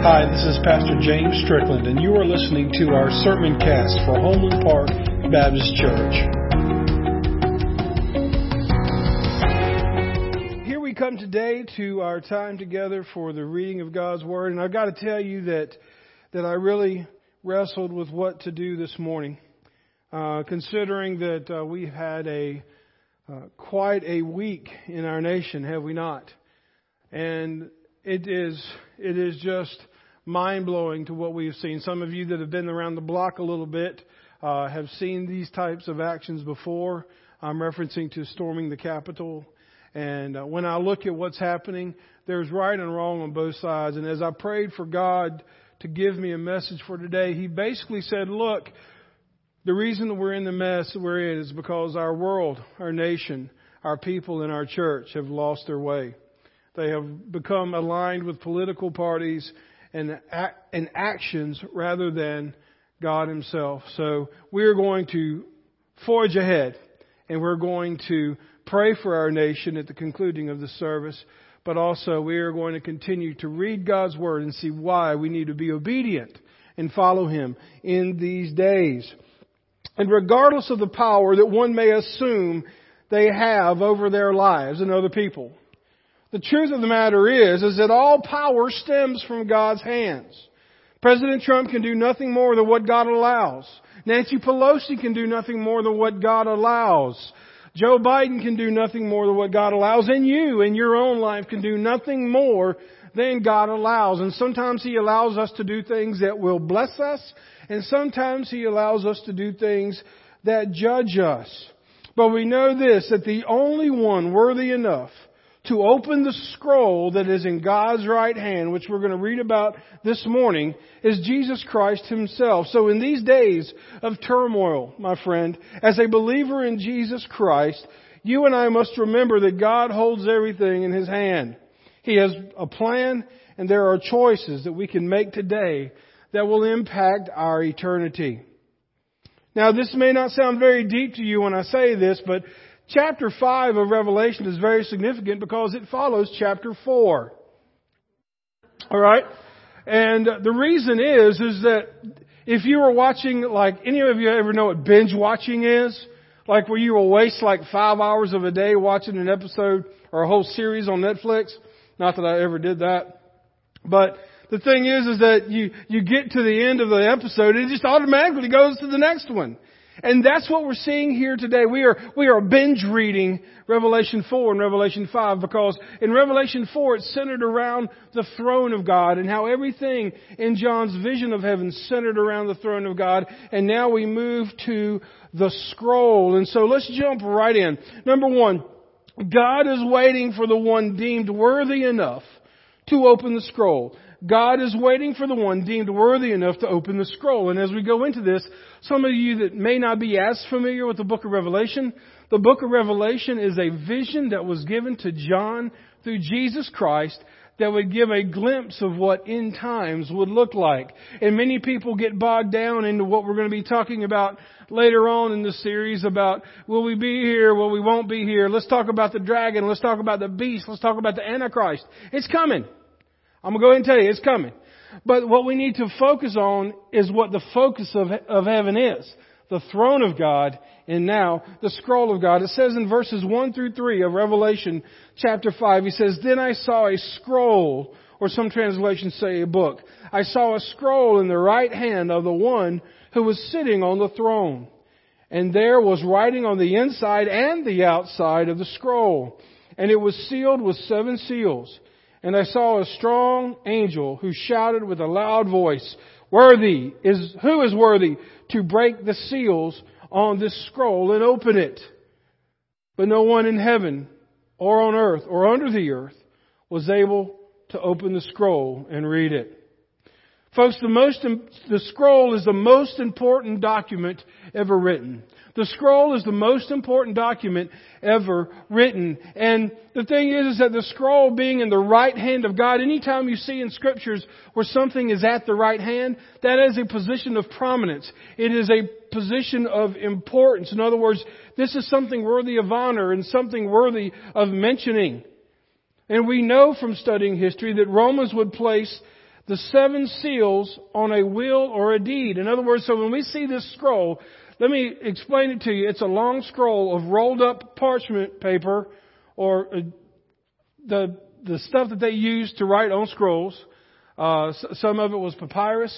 Hi, this is Pastor James Strickland, and you are listening to our sermon cast for Homeland Park Baptist Church. Here we come today to our time together for the reading of God's Word, and I've got to tell you that that I really wrestled with what to do this morning, uh, considering that uh, we've had a uh, quite a week in our nation, have we not? And it is it is just mind blowing to what we have seen. Some of you that have been around the block a little bit uh, have seen these types of actions before. I'm referencing to storming the Capitol. And uh, when I look at what's happening, there's right and wrong on both sides. And as I prayed for God to give me a message for today, He basically said, Look, the reason that we're in the mess that we're in is because our world, our nation, our people, and our church have lost their way. They have become aligned with political parties and, and actions rather than God Himself. So we're going to forge ahead and we're going to pray for our nation at the concluding of the service, but also we are going to continue to read God's Word and see why we need to be obedient and follow Him in these days. And regardless of the power that one may assume they have over their lives and other people, the truth of the matter is, is that all power stems from God's hands. President Trump can do nothing more than what God allows. Nancy Pelosi can do nothing more than what God allows. Joe Biden can do nothing more than what God allows. And you in your own life can do nothing more than God allows. And sometimes He allows us to do things that will bless us. And sometimes He allows us to do things that judge us. But we know this, that the only one worthy enough to open the scroll that is in God's right hand, which we're going to read about this morning, is Jesus Christ Himself. So in these days of turmoil, my friend, as a believer in Jesus Christ, you and I must remember that God holds everything in His hand. He has a plan and there are choices that we can make today that will impact our eternity. Now this may not sound very deep to you when I say this, but Chapter 5 of Revelation is very significant because it follows chapter 4. Alright? And the reason is, is that if you were watching, like, any of you ever know what binge watching is? Like where you will waste like five hours of a day watching an episode or a whole series on Netflix. Not that I ever did that. But the thing is, is that you, you get to the end of the episode and it just automatically goes to the next one. And that's what we're seeing here today. We are, we are binge reading Revelation 4 and Revelation 5 because in Revelation 4 it's centered around the throne of God and how everything in John's vision of heaven centered around the throne of God. And now we move to the scroll. And so let's jump right in. Number one, God is waiting for the one deemed worthy enough to open the scroll. God is waiting for the one deemed worthy enough to open the scroll. And as we go into this, some of you that may not be as familiar with the book of Revelation, the book of Revelation is a vision that was given to John through Jesus Christ that would give a glimpse of what end times would look like. And many people get bogged down into what we're going to be talking about later on in the series about will we be here, will we won't be here. Let's talk about the dragon, let's talk about the beast, let's talk about the Antichrist. It's coming. I'm going to go ahead and tell you, it's coming. But what we need to focus on is what the focus of, of heaven is. The throne of God and now the scroll of God. It says in verses 1 through 3 of Revelation chapter 5, he says, Then I saw a scroll, or some translations say a book. I saw a scroll in the right hand of the one who was sitting on the throne. And there was writing on the inside and the outside of the scroll. And it was sealed with seven seals. And I saw a strong angel who shouted with a loud voice, Worthy is, who is worthy to break the seals on this scroll and open it? But no one in heaven or on earth or under the earth was able to open the scroll and read it. Folks, the most, the scroll is the most important document ever written. The scroll is the most important document ever written. And the thing is, is that the scroll being in the right hand of God, anytime you see in scriptures where something is at the right hand, that is a position of prominence. It is a position of importance. In other words, this is something worthy of honor and something worthy of mentioning. And we know from studying history that Romans would place the seven seals on a will or a deed. In other words, so when we see this scroll, let me explain it to you. It's a long scroll of rolled up parchment paper or uh, the, the stuff that they used to write on scrolls. Uh, some of it was papyrus.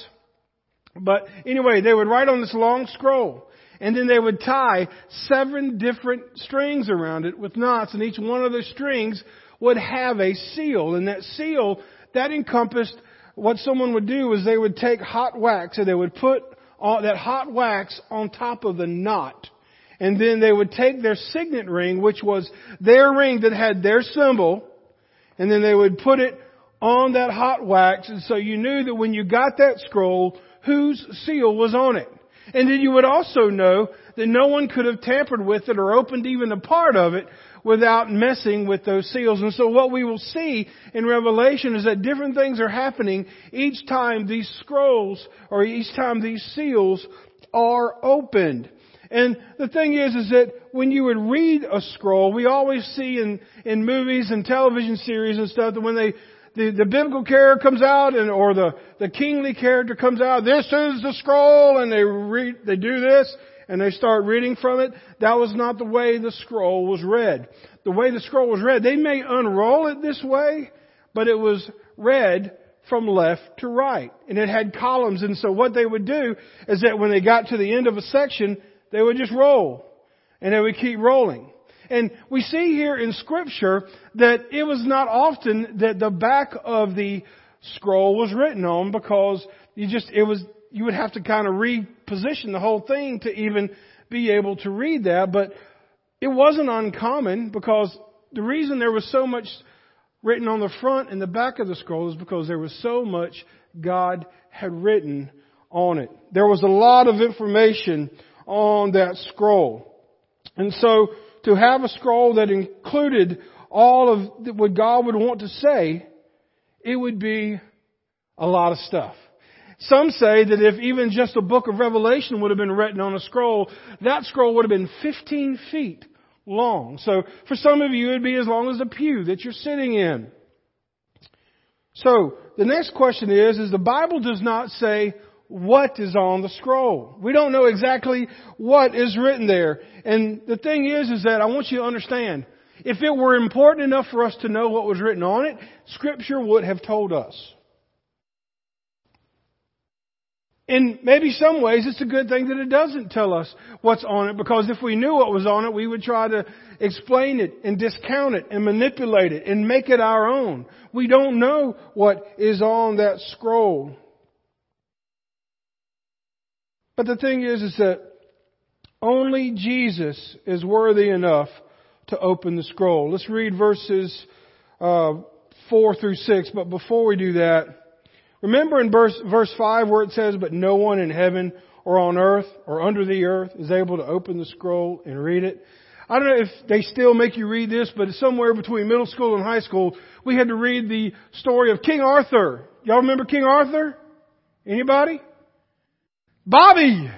But anyway, they would write on this long scroll. And then they would tie seven different strings around it with knots, and each one of the strings would have a seal. And that seal, that encompassed what someone would do is they would take hot wax and they would put that hot wax on top of the knot. And then they would take their signet ring, which was their ring that had their symbol, and then they would put it on that hot wax. And so you knew that when you got that scroll, whose seal was on it. And then you would also know that no one could have tampered with it or opened even a part of it without messing with those seals. And so what we will see in Revelation is that different things are happening each time these scrolls or each time these seals are opened. And the thing is, is that when you would read a scroll, we always see in, in movies and television series and stuff that when they the, the biblical character comes out and, or the, the kingly character comes out, this is the scroll, and they read, they do this, and they start reading from it. That was not the way the scroll was read. The way the scroll was read, they may unroll it this way, but it was read from left to right. And it had columns, and so what they would do is that when they got to the end of a section, they would just roll. And they would keep rolling. And we see here in scripture that it was not often that the back of the scroll was written on because you just, it was, you would have to kind of reposition the whole thing to even be able to read that. But it wasn't uncommon because the reason there was so much written on the front and the back of the scroll is because there was so much God had written on it. There was a lot of information on that scroll. And so to have a scroll that included all of what God would want to say, it would be a lot of stuff. Some say that if even just a book of Revelation would have been written on a scroll, that scroll would have been 15 feet long. So for some of you, it would be as long as the pew that you're sitting in. So the next question is, is the Bible does not say what is on the scroll. We don't know exactly what is written there. And the thing is, is that I want you to understand, if it were important enough for us to know what was written on it, Scripture would have told us. In maybe some ways, it's a good thing that it doesn't tell us what's on it because if we knew what was on it, we would try to explain it and discount it and manipulate it and make it our own. We don't know what is on that scroll. But the thing is, is that only Jesus is worthy enough to open the scroll. Let's read verses uh, 4 through 6. But before we do that, remember in verse, verse 5 where it says, But no one in heaven or on earth or under the earth is able to open the scroll and read it. I don't know if they still make you read this, but it's somewhere between middle school and high school, we had to read the story of King Arthur. Y'all remember King Arthur? Anybody? Bobby!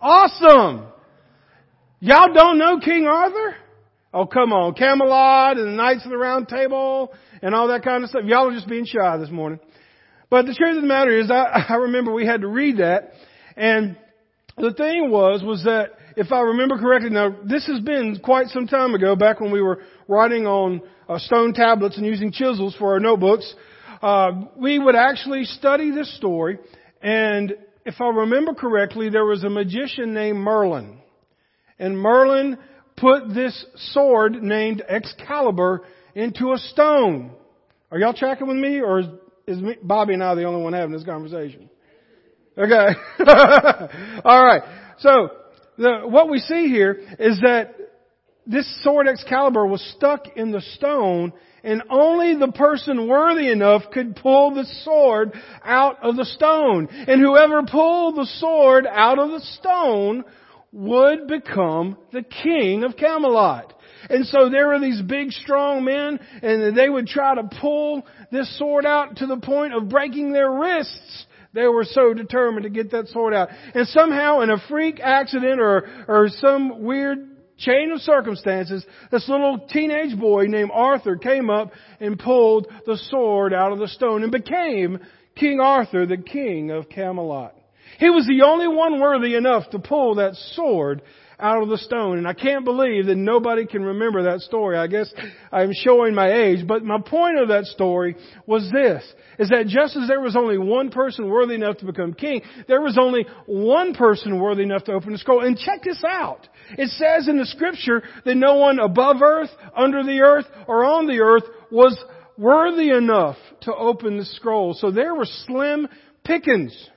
Awesome! Y'all don't know King Arthur? Oh, come on. Camelot and the Knights of the Round Table and all that kind of stuff. Y'all are just being shy this morning. But the truth of the matter is, I, I remember we had to read that. And the thing was, was that if I remember correctly, now this has been quite some time ago, back when we were writing on uh, stone tablets and using chisels for our notebooks, uh, we would actually study this story and if I remember correctly, there was a magician named Merlin. And Merlin put this sword named Excalibur into a stone. Are y'all tracking with me, or is, me, Bobby and I the only one having this conversation? Okay. All right. So, the, what we see here is that this sword Excalibur was stuck in the stone and only the person worthy enough could pull the sword out of the stone. And whoever pulled the sword out of the stone would become the king of Camelot. And so there were these big strong men and they would try to pull this sword out to the point of breaking their wrists. They were so determined to get that sword out. And somehow in a freak accident or, or some weird chain of circumstances, this little teenage boy named Arthur came up and pulled the sword out of the stone and became King Arthur, the king of Camelot. He was the only one worthy enough to pull that sword out of the stone. And I can't believe that nobody can remember that story. I guess I'm showing my age, but my point of that story was this, is that just as there was only one person worthy enough to become king, there was only one person worthy enough to open the scroll. And check this out. It says in the scripture that no one above earth, under the earth, or on the earth was worthy enough to open the scroll. So there were slim pickings.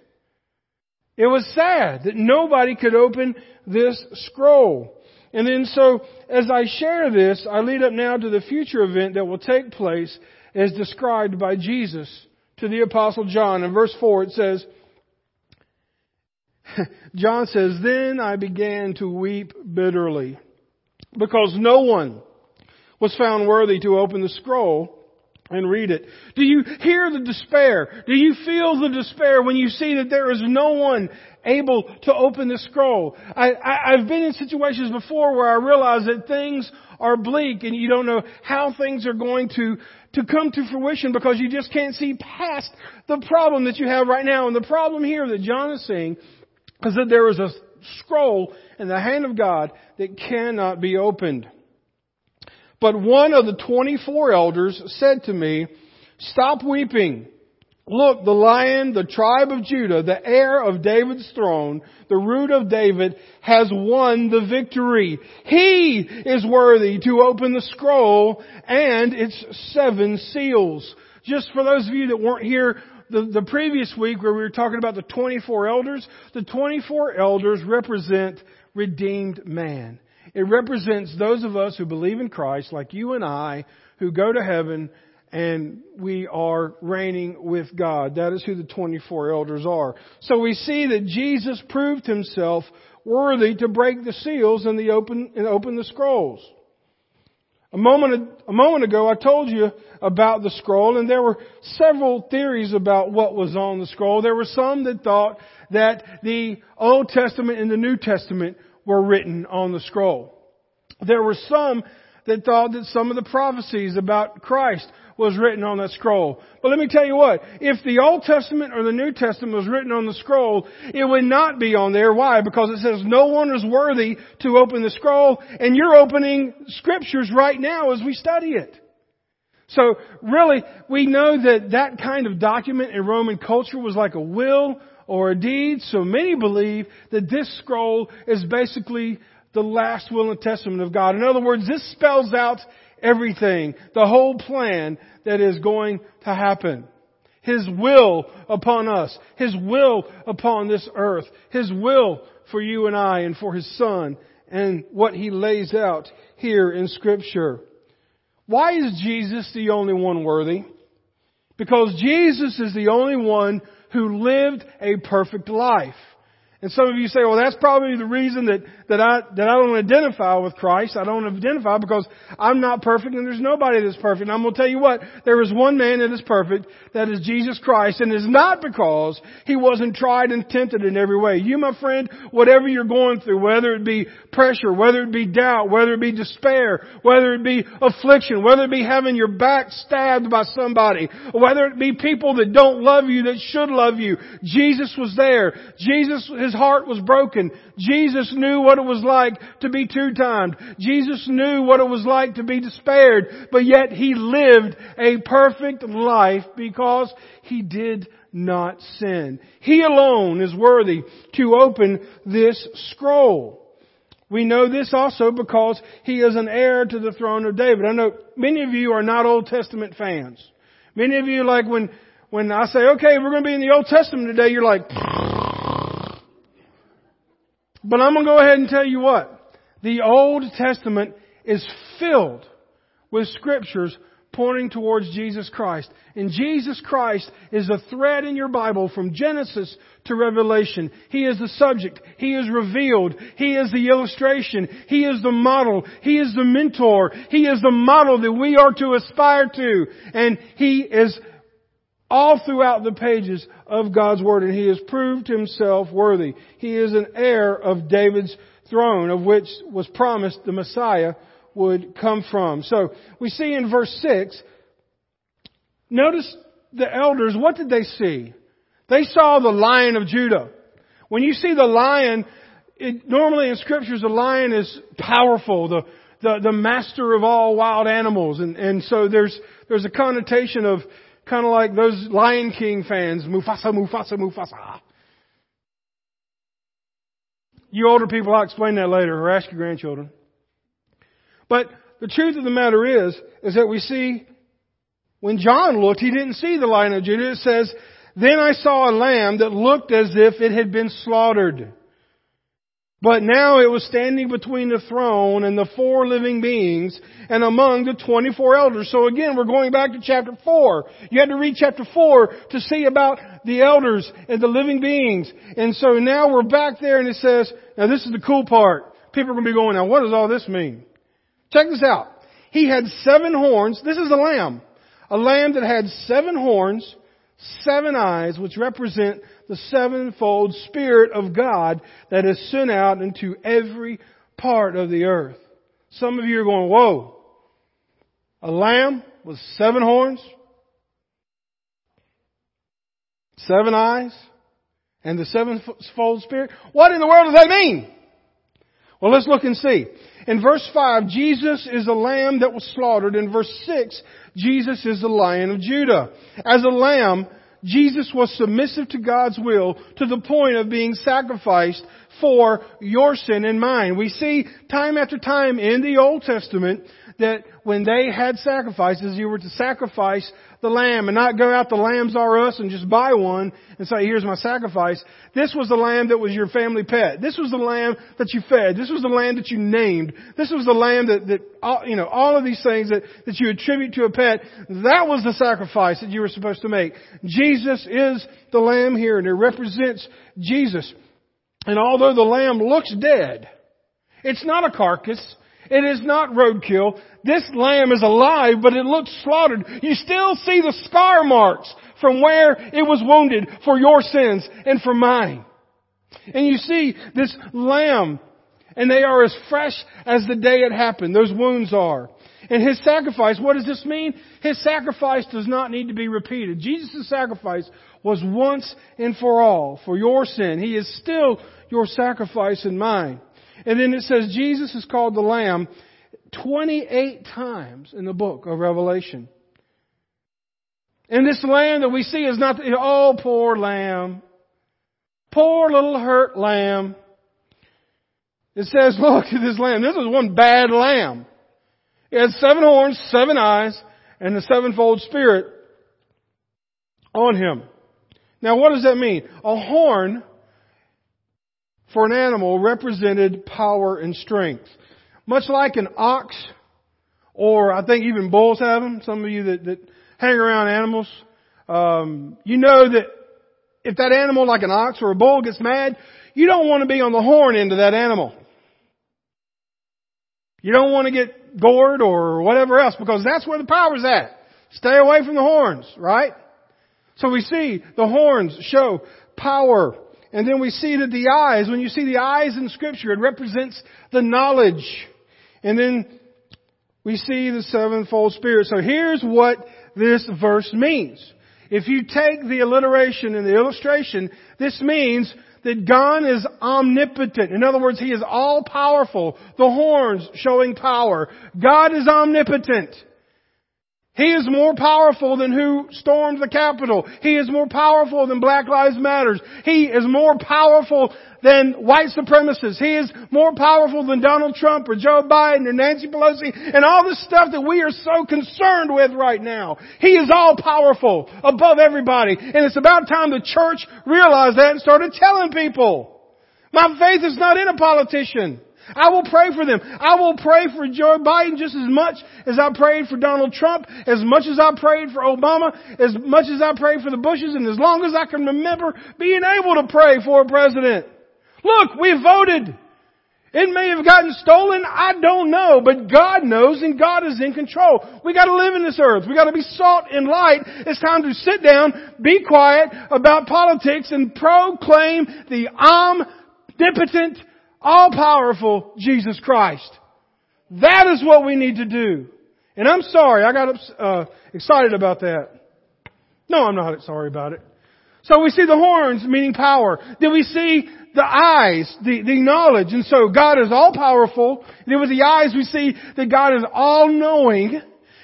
It was sad that nobody could open this scroll. And then so, as I share this, I lead up now to the future event that will take place as described by Jesus to the apostle John. In verse 4 it says, John says, Then I began to weep bitterly because no one was found worthy to open the scroll and read it. Do you hear the despair? Do you feel the despair when you see that there is no one able to open the scroll? I, I, I've been in situations before where I realize that things are bleak and you don't know how things are going to, to come to fruition because you just can't see past the problem that you have right now. And the problem here that John is seeing is that there is a scroll in the hand of God that cannot be opened. But one of the 24 elders said to me, Stop weeping. Look, the lion, the tribe of Judah, the heir of David's throne, the root of David, has won the victory. He is worthy to open the scroll and its seven seals. Just for those of you that weren't here the, the previous week where we were talking about the 24 elders, the 24 elders represent redeemed man. It represents those of us who believe in Christ, like you and I, who go to heaven and we are reigning with God. That is who the 24 elders are. So we see that Jesus proved himself worthy to break the seals and, the open, and open the scrolls. A moment, a moment ago I told you about the scroll and there were several theories about what was on the scroll. There were some that thought that the Old Testament and the New Testament were written on the scroll. There were some that thought that some of the prophecies about Christ was written on that scroll. But let me tell you what, if the Old Testament or the New Testament was written on the scroll, it would not be on there. Why? Because it says no one is worthy to open the scroll, and you're opening scriptures right now as we study it. So really, we know that that kind of document in Roman culture was like a will or a deed. So many believe that this scroll is basically the last will and testament of God. In other words, this spells out everything, the whole plan that is going to happen. His will upon us, His will upon this earth, His will for you and I and for His Son, and what He lays out here in Scripture. Why is Jesus the only one worthy? Because Jesus is the only one who lived a perfect life. And some of you say, well, that's probably the reason that, that I, that I don't identify with Christ. I don't identify because I'm not perfect and there's nobody that's perfect. And I'm going to tell you what, there is one man that is perfect, that is Jesus Christ, and it's not because he wasn't tried and tempted in every way. You, my friend, whatever you're going through, whether it be pressure, whether it be doubt, whether it be despair, whether it be affliction, whether it be having your back stabbed by somebody, whether it be people that don't love you that should love you, Jesus was there. Jesus, his heart was broken. Jesus knew what it was like to be two-timed. Jesus knew what it was like to be despaired, but yet he lived a perfect life because he did not sin. He alone is worthy to open this scroll. We know this also because he is an heir to the throne of David. I know many of you are not Old Testament fans. Many of you like when, when I say, okay, we're going to be in the Old Testament today, you're like, but I'm going to go ahead and tell you what. The Old Testament is filled with scriptures pointing towards Jesus Christ. And Jesus Christ is a thread in your Bible from Genesis to Revelation. He is the subject. He is revealed. He is the illustration. He is the model. He is the mentor. He is the model that we are to aspire to. And He is all throughout the pages of God's Word, and he has proved himself worthy. He is an heir of David's throne, of which was promised the Messiah would come from. So, we see in verse 6, notice the elders, what did they see? They saw the lion of Judah. When you see the lion, it, normally in scriptures, the lion is powerful, the, the, the master of all wild animals. And, and so there's, there's a connotation of kind of like those Lion King fans, Mufasa, Mufasa, Mufasa. You older people, I'll explain that later, or ask your grandchildren. But the truth of the matter is, is that we see when John looked, he didn't see the lion of Judah. It says, then I saw a lamb that looked as if it had been slaughtered. But now it was standing between the throne and the four living beings and among the 24 elders. So again, we're going back to chapter 4. You had to read chapter 4 to see about the elders and the living beings. And so now we're back there and it says, now this is the cool part. People are going to be going, now what does all this mean? Check this out. He had seven horns. This is a lamb. A lamb that had seven horns, seven eyes, which represent the sevenfold Spirit of God that is sent out into every part of the earth. Some of you are going, whoa. A lamb with seven horns, seven eyes, and the sevenfold Spirit? What in the world does that mean? Well, let's look and see. In verse 5, Jesus is a lamb that was slaughtered. In verse 6, Jesus is the lion of Judah. As a lamb, Jesus was submissive to God's will to the point of being sacrificed for your sin and mine. We see time after time in the Old Testament that when they had sacrifices, you were to sacrifice the lamb and not go out the lambs are us and just buy one and say, here's my sacrifice. This was the lamb that was your family pet. This was the lamb that you fed. This was the lamb that you named. This was the lamb that, that all, you know, all of these things that, that you attribute to a pet. That was the sacrifice that you were supposed to make. Jesus is the lamb here and it represents Jesus. And although the lamb looks dead, it's not a carcass. It is not roadkill. This lamb is alive, but it looks slaughtered. You still see the scar marks from where it was wounded for your sins and for mine. And you see this lamb, and they are as fresh as the day it happened. Those wounds are. And his sacrifice, what does this mean? His sacrifice does not need to be repeated. Jesus' sacrifice was once and for all for your sin. He is still your sacrifice and mine. And then it says Jesus is called the Lamb 28 times in the book of Revelation. And this lamb that we see is not, the, oh, poor lamb. Poor little hurt lamb. It says, look at this lamb. This is one bad lamb. It had seven horns, seven eyes, and the sevenfold spirit on him. Now what does that mean? A horn for an animal represented power and strength. Much like an ox, or I think even bulls have them, some of you that, that hang around animals, um, you know that if that animal like an ox or a bull gets mad, you don't want to be on the horn end of that animal. You don't want to get gored or whatever else because that's where the power's at. Stay away from the horns, right? So we see the horns show power and then we see that the eyes, when you see the eyes in scripture, it represents the knowledge. And then we see the sevenfold spirit. So here's what this verse means. If you take the alliteration and the illustration, this means that God is omnipotent. In other words, He is all powerful. The horns showing power. God is omnipotent. He is more powerful than who stormed the Capitol. He is more powerful than Black Lives Matters. He is more powerful than white supremacists. He is more powerful than Donald Trump or Joe Biden or Nancy Pelosi and all this stuff that we are so concerned with right now. He is all powerful above everybody. And it's about time the church realized that and started telling people. My faith is not in a politician. I will pray for them. I will pray for Joe Biden just as much as I prayed for Donald Trump, as much as I prayed for Obama, as much as I prayed for the Bushes, and as long as I can remember being able to pray for a president. Look, we voted. It may have gotten stolen, I don't know, but God knows and God is in control. We gotta live in this earth. We gotta be salt and light. It's time to sit down, be quiet about politics and proclaim the omnipotent all powerful Jesus Christ. That is what we need to do. And I'm sorry, I got uh, excited about that. No, I'm not sorry about it. So we see the horns, meaning power. Then we see the eyes, the, the knowledge. And so God is all powerful. then with the eyes we see that God is all knowing.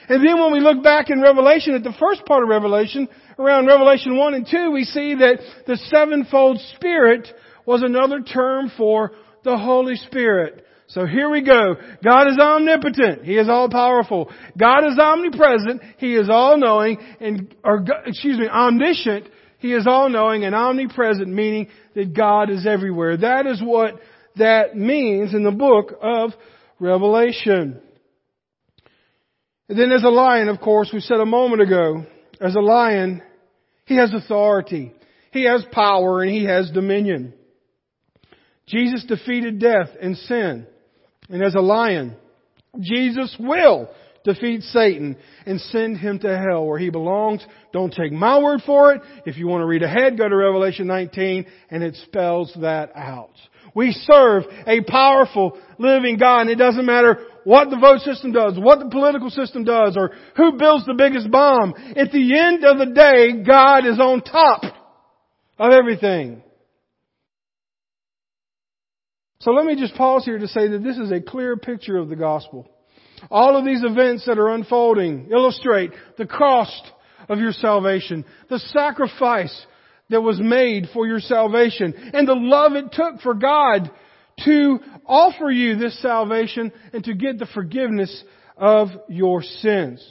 And then when we look back in Revelation, at the first part of Revelation, around Revelation 1 and 2, we see that the sevenfold Spirit was another term for the Holy Spirit. So here we go. God is omnipotent. He is all powerful. God is omnipresent. He is all knowing and, or, excuse me, omniscient. He is all knowing and omnipresent, meaning that God is everywhere. That is what that means in the book of Revelation. And then as a lion, of course, we said a moment ago, as a lion, he has authority. He has power and he has dominion. Jesus defeated death and sin. And as a lion, Jesus will defeat Satan and send him to hell where he belongs. Don't take my word for it. If you want to read ahead, go to Revelation 19 and it spells that out. We serve a powerful living God and it doesn't matter what the vote system does, what the political system does, or who builds the biggest bomb. At the end of the day, God is on top of everything. So let me just pause here to say that this is a clear picture of the gospel. All of these events that are unfolding illustrate the cost of your salvation, the sacrifice that was made for your salvation, and the love it took for God to offer you this salvation and to get the forgiveness of your sins.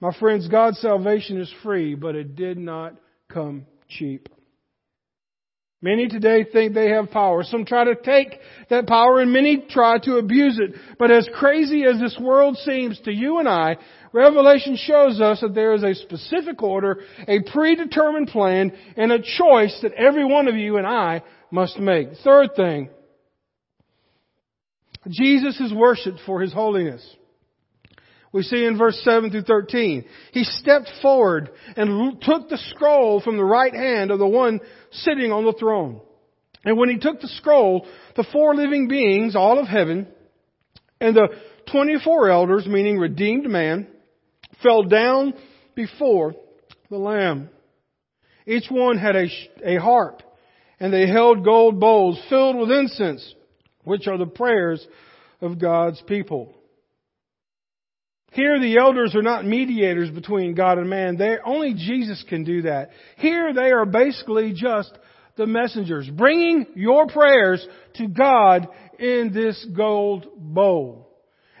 My friends, God's salvation is free, but it did not come cheap. Many today think they have power. Some try to take that power and many try to abuse it. But as crazy as this world seems to you and I, Revelation shows us that there is a specific order, a predetermined plan, and a choice that every one of you and I must make. Third thing, Jesus is worshipped for His holiness. We see in verse 7 through 13. He stepped forward and took the scroll from the right hand of the one sitting on the throne. And when he took the scroll, the four living beings, all of heaven, and the 24 elders, meaning redeemed man, fell down before the Lamb. Each one had a, a harp, and they held gold bowls filled with incense, which are the prayers of God's people. Here the elders are not mediators between God and man. They only Jesus can do that. Here they are basically just the messengers, bringing your prayers to God in this gold bowl.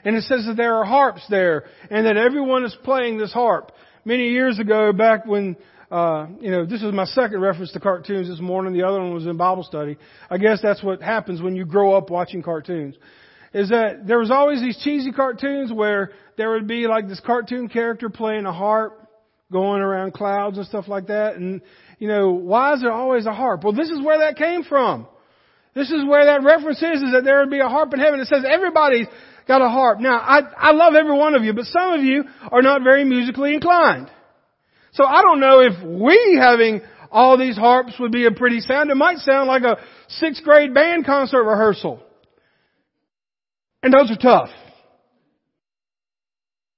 And it says that there are harps there, and that everyone is playing this harp. Many years ago, back when uh, you know, this is my second reference to cartoons this morning. The other one was in Bible study. I guess that's what happens when you grow up watching cartoons is that there was always these cheesy cartoons where there would be like this cartoon character playing a harp going around clouds and stuff like that. And, you know, why is there always a harp? Well, this is where that came from. This is where that reference is, is that there would be a harp in heaven. It says everybody's got a harp. Now, I, I love every one of you, but some of you are not very musically inclined. So I don't know if we having all these harps would be a pretty sound. It might sound like a sixth grade band concert rehearsal. And those are tough.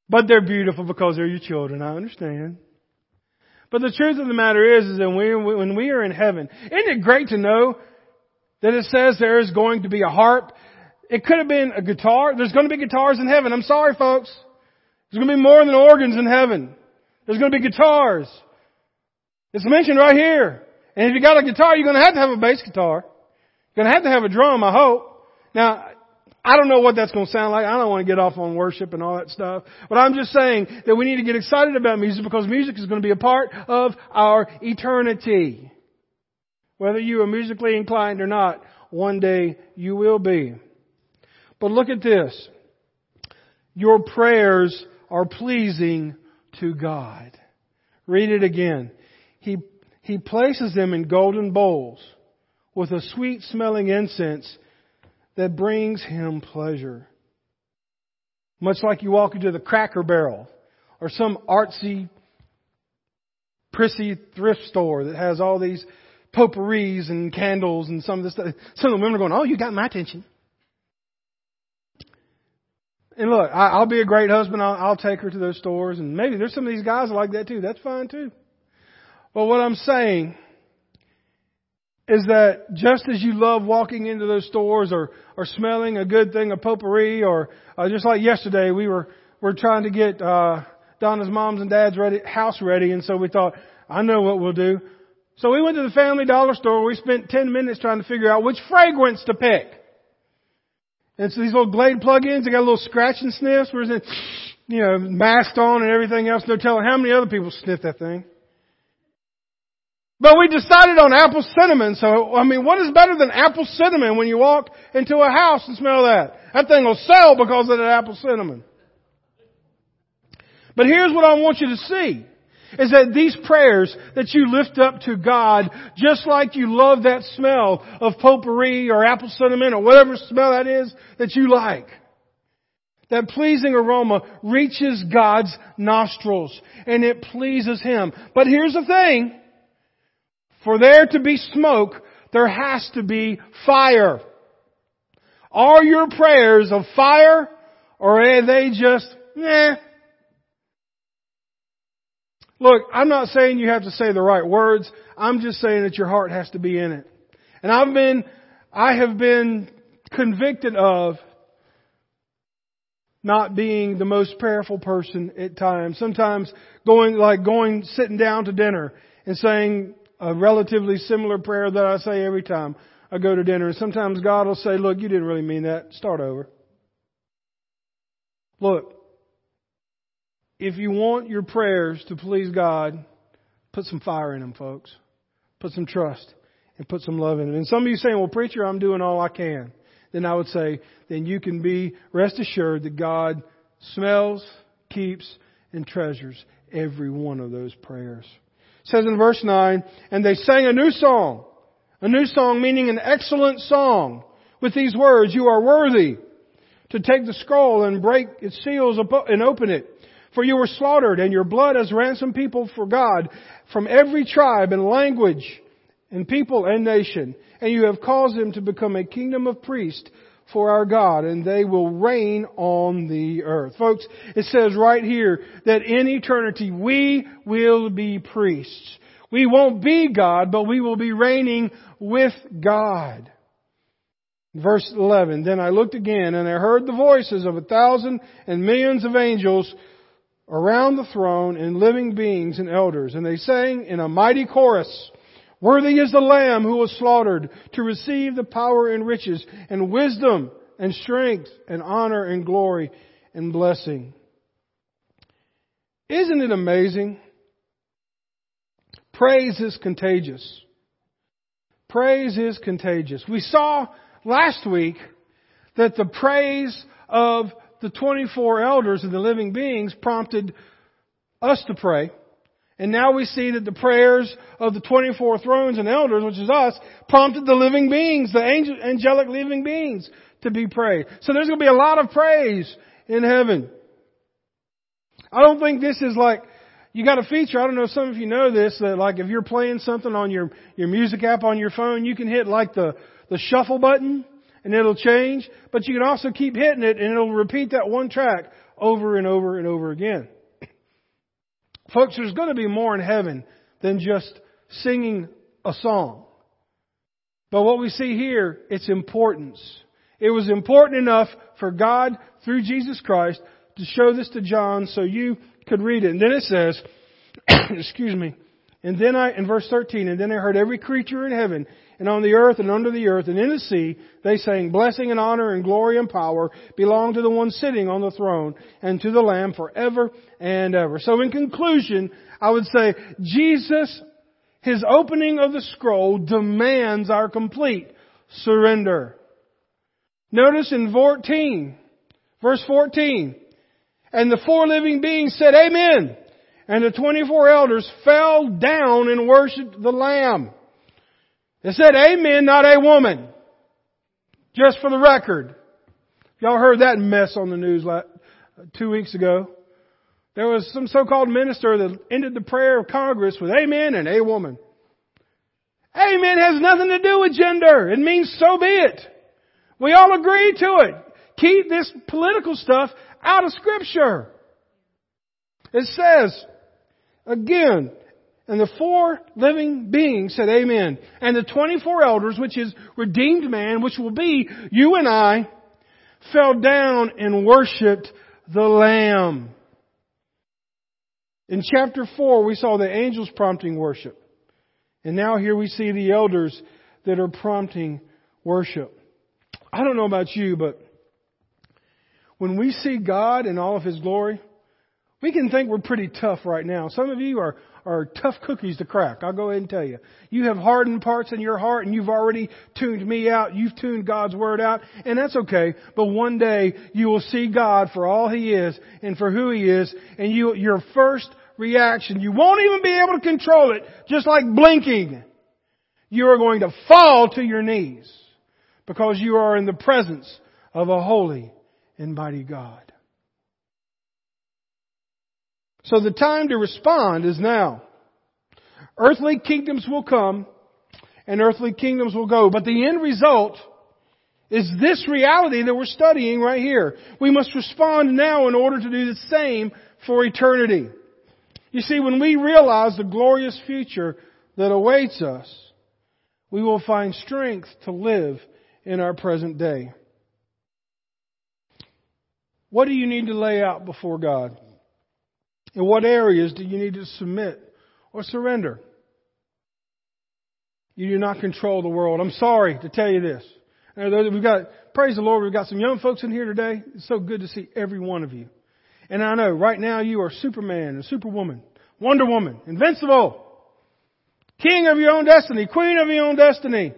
But they're beautiful because they're your children. I understand. But the truth of the matter is, is that when we are in heaven, isn't it great to know that it says there is going to be a harp? It could have been a guitar. There's going to be guitars in heaven. I'm sorry, folks. There's going to be more than organs in heaven. There's going to be guitars. It's mentioned right here. And if you got a guitar, you're going to have to have a bass guitar. You're going to have to have a drum, I hope. Now, I don't know what that's going to sound like. I don't want to get off on worship and all that stuff. But I'm just saying that we need to get excited about music because music is going to be a part of our eternity. Whether you are musically inclined or not, one day you will be. But look at this. Your prayers are pleasing to God. Read it again. He, he places them in golden bowls with a sweet smelling incense that brings him pleasure. Much like you walk into the cracker barrel or some artsy, prissy thrift store that has all these potpourris and candles and some of this stuff. Some of the women are going, oh, you got my attention. And look, I, I'll be a great husband. I'll, I'll take her to those stores, and maybe there's some of these guys like that too. That's fine too. But what I'm saying is that just as you love walking into those stores or, or smelling a good thing of potpourri or uh, just like yesterday we were we're trying to get uh, Donna's mom's and dad's ready, house ready and so we thought I know what we'll do. So we went to the family dollar store. We spent 10 minutes trying to figure out which fragrance to pick. And so these little Glade plug-ins, they got a little scratch and sniffs where it's, you know, masked on and everything else. They're telling how many other people sniff that thing. But we decided on apple cinnamon, so, I mean, what is better than apple cinnamon when you walk into a house and smell that? That thing will sell because of that apple cinnamon. But here's what I want you to see. Is that these prayers that you lift up to God, just like you love that smell of potpourri or apple cinnamon or whatever smell that is that you like. That pleasing aroma reaches God's nostrils and it pleases Him. But here's the thing. For there to be smoke, there has to be fire. Are your prayers of fire or are they just, eh? Look, I'm not saying you have to say the right words. I'm just saying that your heart has to be in it. And I've been, I have been convicted of not being the most prayerful person at times. Sometimes going, like going, sitting down to dinner and saying, a relatively similar prayer that I say every time I go to dinner. And sometimes God will say, look, you didn't really mean that. Start over. Look, if you want your prayers to please God, put some fire in them, folks. Put some trust and put some love in them. And some of you saying, well, preacher, I'm doing all I can. Then I would say, then you can be rest assured that God smells, keeps, and treasures every one of those prayers says in verse 9, and they sang a new song. A new song meaning an excellent song with these words, you are worthy to take the scroll and break its seals and open it. For you were slaughtered and your blood has ransomed people for God from every tribe and language and people and nation. And you have caused them to become a kingdom of priests for our God, and they will reign on the earth. Folks, it says right here that in eternity we will be priests. We won't be God, but we will be reigning with God. Verse 11, Then I looked again, and I heard the voices of a thousand and millions of angels around the throne and living beings and elders, and they sang in a mighty chorus, Worthy is the Lamb who was slaughtered to receive the power and riches and wisdom and strength and honor and glory and blessing. Isn't it amazing? Praise is contagious. Praise is contagious. We saw last week that the praise of the 24 elders and the living beings prompted us to pray. And now we see that the prayers of the 24 thrones and elders, which is us, prompted the living beings, the angel, angelic living beings to be prayed. So there's going to be a lot of praise in heaven. I don't think this is like, you got a feature, I don't know if some of you know this, that like if you're playing something on your, your music app on your phone, you can hit like the, the shuffle button and it'll change, but you can also keep hitting it and it'll repeat that one track over and over and over again. Folks, there's going to be more in heaven than just singing a song. But what we see here, it's importance. It was important enough for God, through Jesus Christ, to show this to John so you could read it. And then it says, excuse me, and then I, in verse 13, and then I heard every creature in heaven and on the earth and under the earth and in the sea, they saying, blessing and honor and glory and power belong to the one sitting on the throne and to the Lamb forever and ever. So in conclusion, I would say Jesus, His opening of the scroll demands our complete surrender. Notice in 14, verse 14, and the four living beings said, Amen. And the 24 elders fell down and worshiped the Lamb. It said amen, not a woman. Just for the record. Y'all heard that mess on the news two weeks ago. There was some so-called minister that ended the prayer of Congress with amen and a woman. Amen has nothing to do with gender. It means so be it. We all agree to it. Keep this political stuff out of Scripture. It says, again, and the four living beings said amen. And the 24 elders, which is redeemed man, which will be you and I, fell down and worshiped the Lamb. In chapter 4, we saw the angels prompting worship. And now here we see the elders that are prompting worship. I don't know about you, but when we see God in all of His glory, we can think we're pretty tough right now. Some of you are, are tough cookies to crack. I'll go ahead and tell you. You have hardened parts in your heart and you've already tuned me out. You've tuned God's Word out and that's okay. But one day you will see God for all He is and for who He is and you, your first reaction, you won't even be able to control it, just like blinking. You are going to fall to your knees because you are in the presence of a holy and mighty God. So the time to respond is now. Earthly kingdoms will come and earthly kingdoms will go, but the end result is this reality that we're studying right here. We must respond now in order to do the same for eternity. You see, when we realize the glorious future that awaits us, we will find strength to live in our present day. What do you need to lay out before God? In what areas do you need to submit or surrender? You do not control the world. I'm sorry to tell you this. We've got, praise the Lord, we've got some young folks in here today. It's so good to see every one of you. And I know right now you are Superman and Superwoman, Wonder Woman, invincible, king of your own destiny, queen of your own destiny.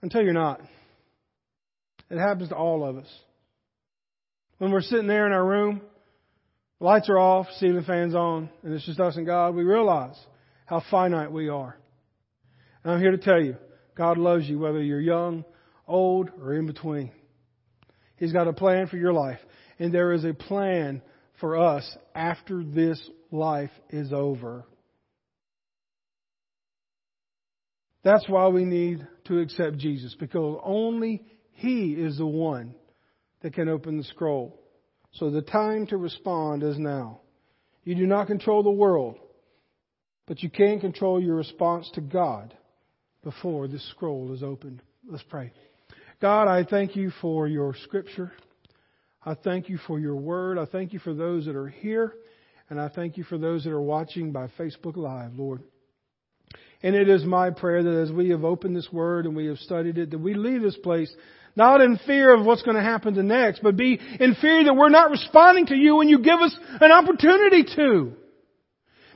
Until you're not. It happens to all of us. When we're sitting there in our room, lights are off, ceiling fans on, and it's just us and God, we realize how finite we are. And I'm here to tell you, God loves you whether you're young, old, or in between. He's got a plan for your life. And there is a plan for us after this life is over. That's why we need to accept Jesus, because only He is the one that can open the scroll. So the time to respond is now. You do not control the world, but you can control your response to God before this scroll is opened. Let's pray. God, I thank you for your scripture. I thank you for your word. I thank you for those that are here. And I thank you for those that are watching by Facebook Live, Lord. And it is my prayer that as we have opened this word and we have studied it, that we leave this place not in fear of what's going to happen to next, but be in fear that we're not responding to you when you give us an opportunity to.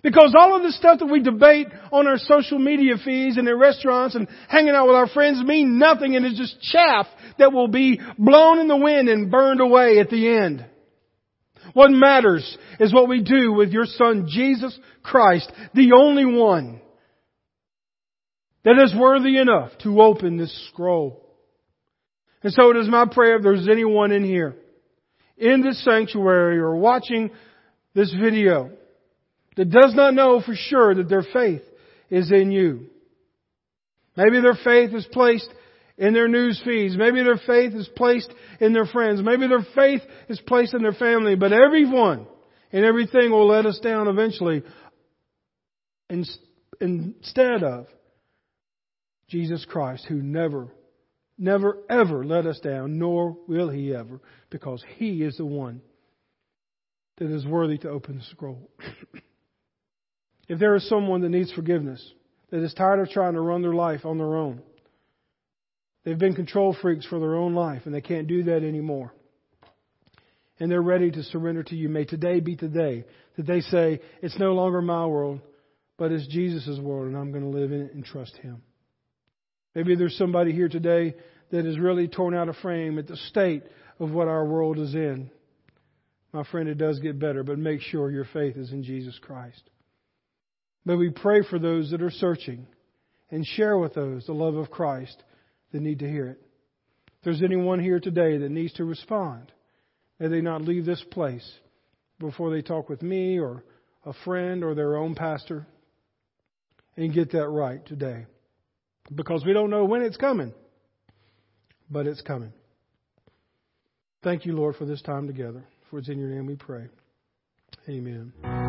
Because all of the stuff that we debate on our social media feeds and in restaurants and hanging out with our friends mean nothing and is just chaff that will be blown in the wind and burned away at the end. What matters is what we do with your son Jesus Christ, the only one that is worthy enough to open this scroll. And so it is my prayer if there's anyone in here, in this sanctuary or watching this video that does not know for sure that their faith is in you. Maybe their faith is placed in their news feeds. Maybe their faith is placed in their friends. Maybe their faith is placed in their family. But everyone and everything will let us down eventually instead of Jesus Christ, who never, never, ever let us down, nor will he ever, because he is the one that is worthy to open the scroll. If there is someone that needs forgiveness, that is tired of trying to run their life on their own, they've been control freaks for their own life and they can't do that anymore. And they're ready to surrender to you. May today be today that they say, it's no longer my world, but it's Jesus' world and I'm going to live in it and trust Him. Maybe there's somebody here today that is really torn out of frame at the state of what our world is in. My friend, it does get better, but make sure your faith is in Jesus Christ. May we pray for those that are searching and share with those the love of Christ that need to hear it. If there's anyone here today that needs to respond, may they not leave this place before they talk with me or a friend or their own pastor and get that right today. Because we don't know when it's coming, but it's coming. Thank you, Lord, for this time together. For it's in your name we pray. Amen.